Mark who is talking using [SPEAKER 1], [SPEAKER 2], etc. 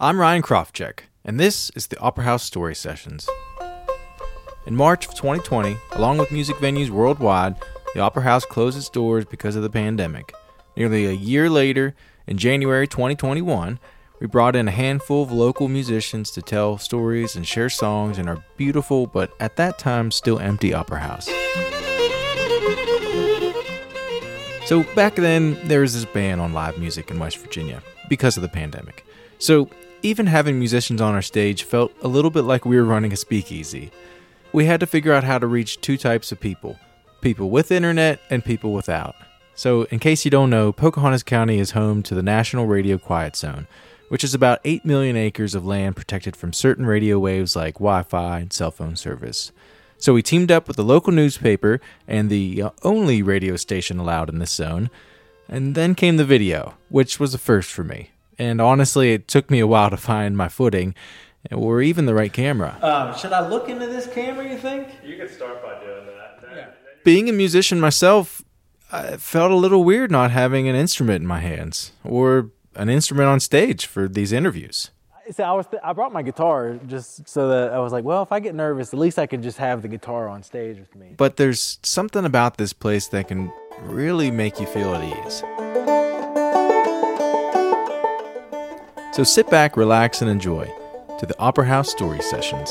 [SPEAKER 1] I'm Ryan Krofcheck, and this is the Opera House Story Sessions. In March of 2020, along with music venues worldwide, the Opera House closed its doors because of the pandemic. Nearly a year later, in January 2021, we brought in a handful of local musicians to tell stories and share songs in our beautiful, but at that time still empty Opera House. So back then, there was this ban on live music in West Virginia because of the pandemic. So even having musicians on our stage felt a little bit like we were running a speakeasy. We had to figure out how to reach two types of people people with internet and people without. So, in case you don't know, Pocahontas County is home to the National Radio Quiet Zone, which is about 8 million acres of land protected from certain radio waves like Wi Fi and cell phone service. So, we teamed up with the local newspaper and the uh, only radio station allowed in this zone. And then came the video, which was a first for me. And honestly, it took me a while to find my footing or even the right camera.
[SPEAKER 2] Um, should I look into this camera, you think?
[SPEAKER 3] You can start by doing that. that
[SPEAKER 1] Being a musician myself, I felt a little weird not having an instrument in my hands or an instrument on stage for these interviews.
[SPEAKER 2] So I was th- I brought my guitar just so that I was like, well, if I get nervous, at least I can just have the guitar on stage with me.
[SPEAKER 1] But there's something about this place that can really make you feel at ease. So sit back, relax, and enjoy to the Opera House Story Sessions.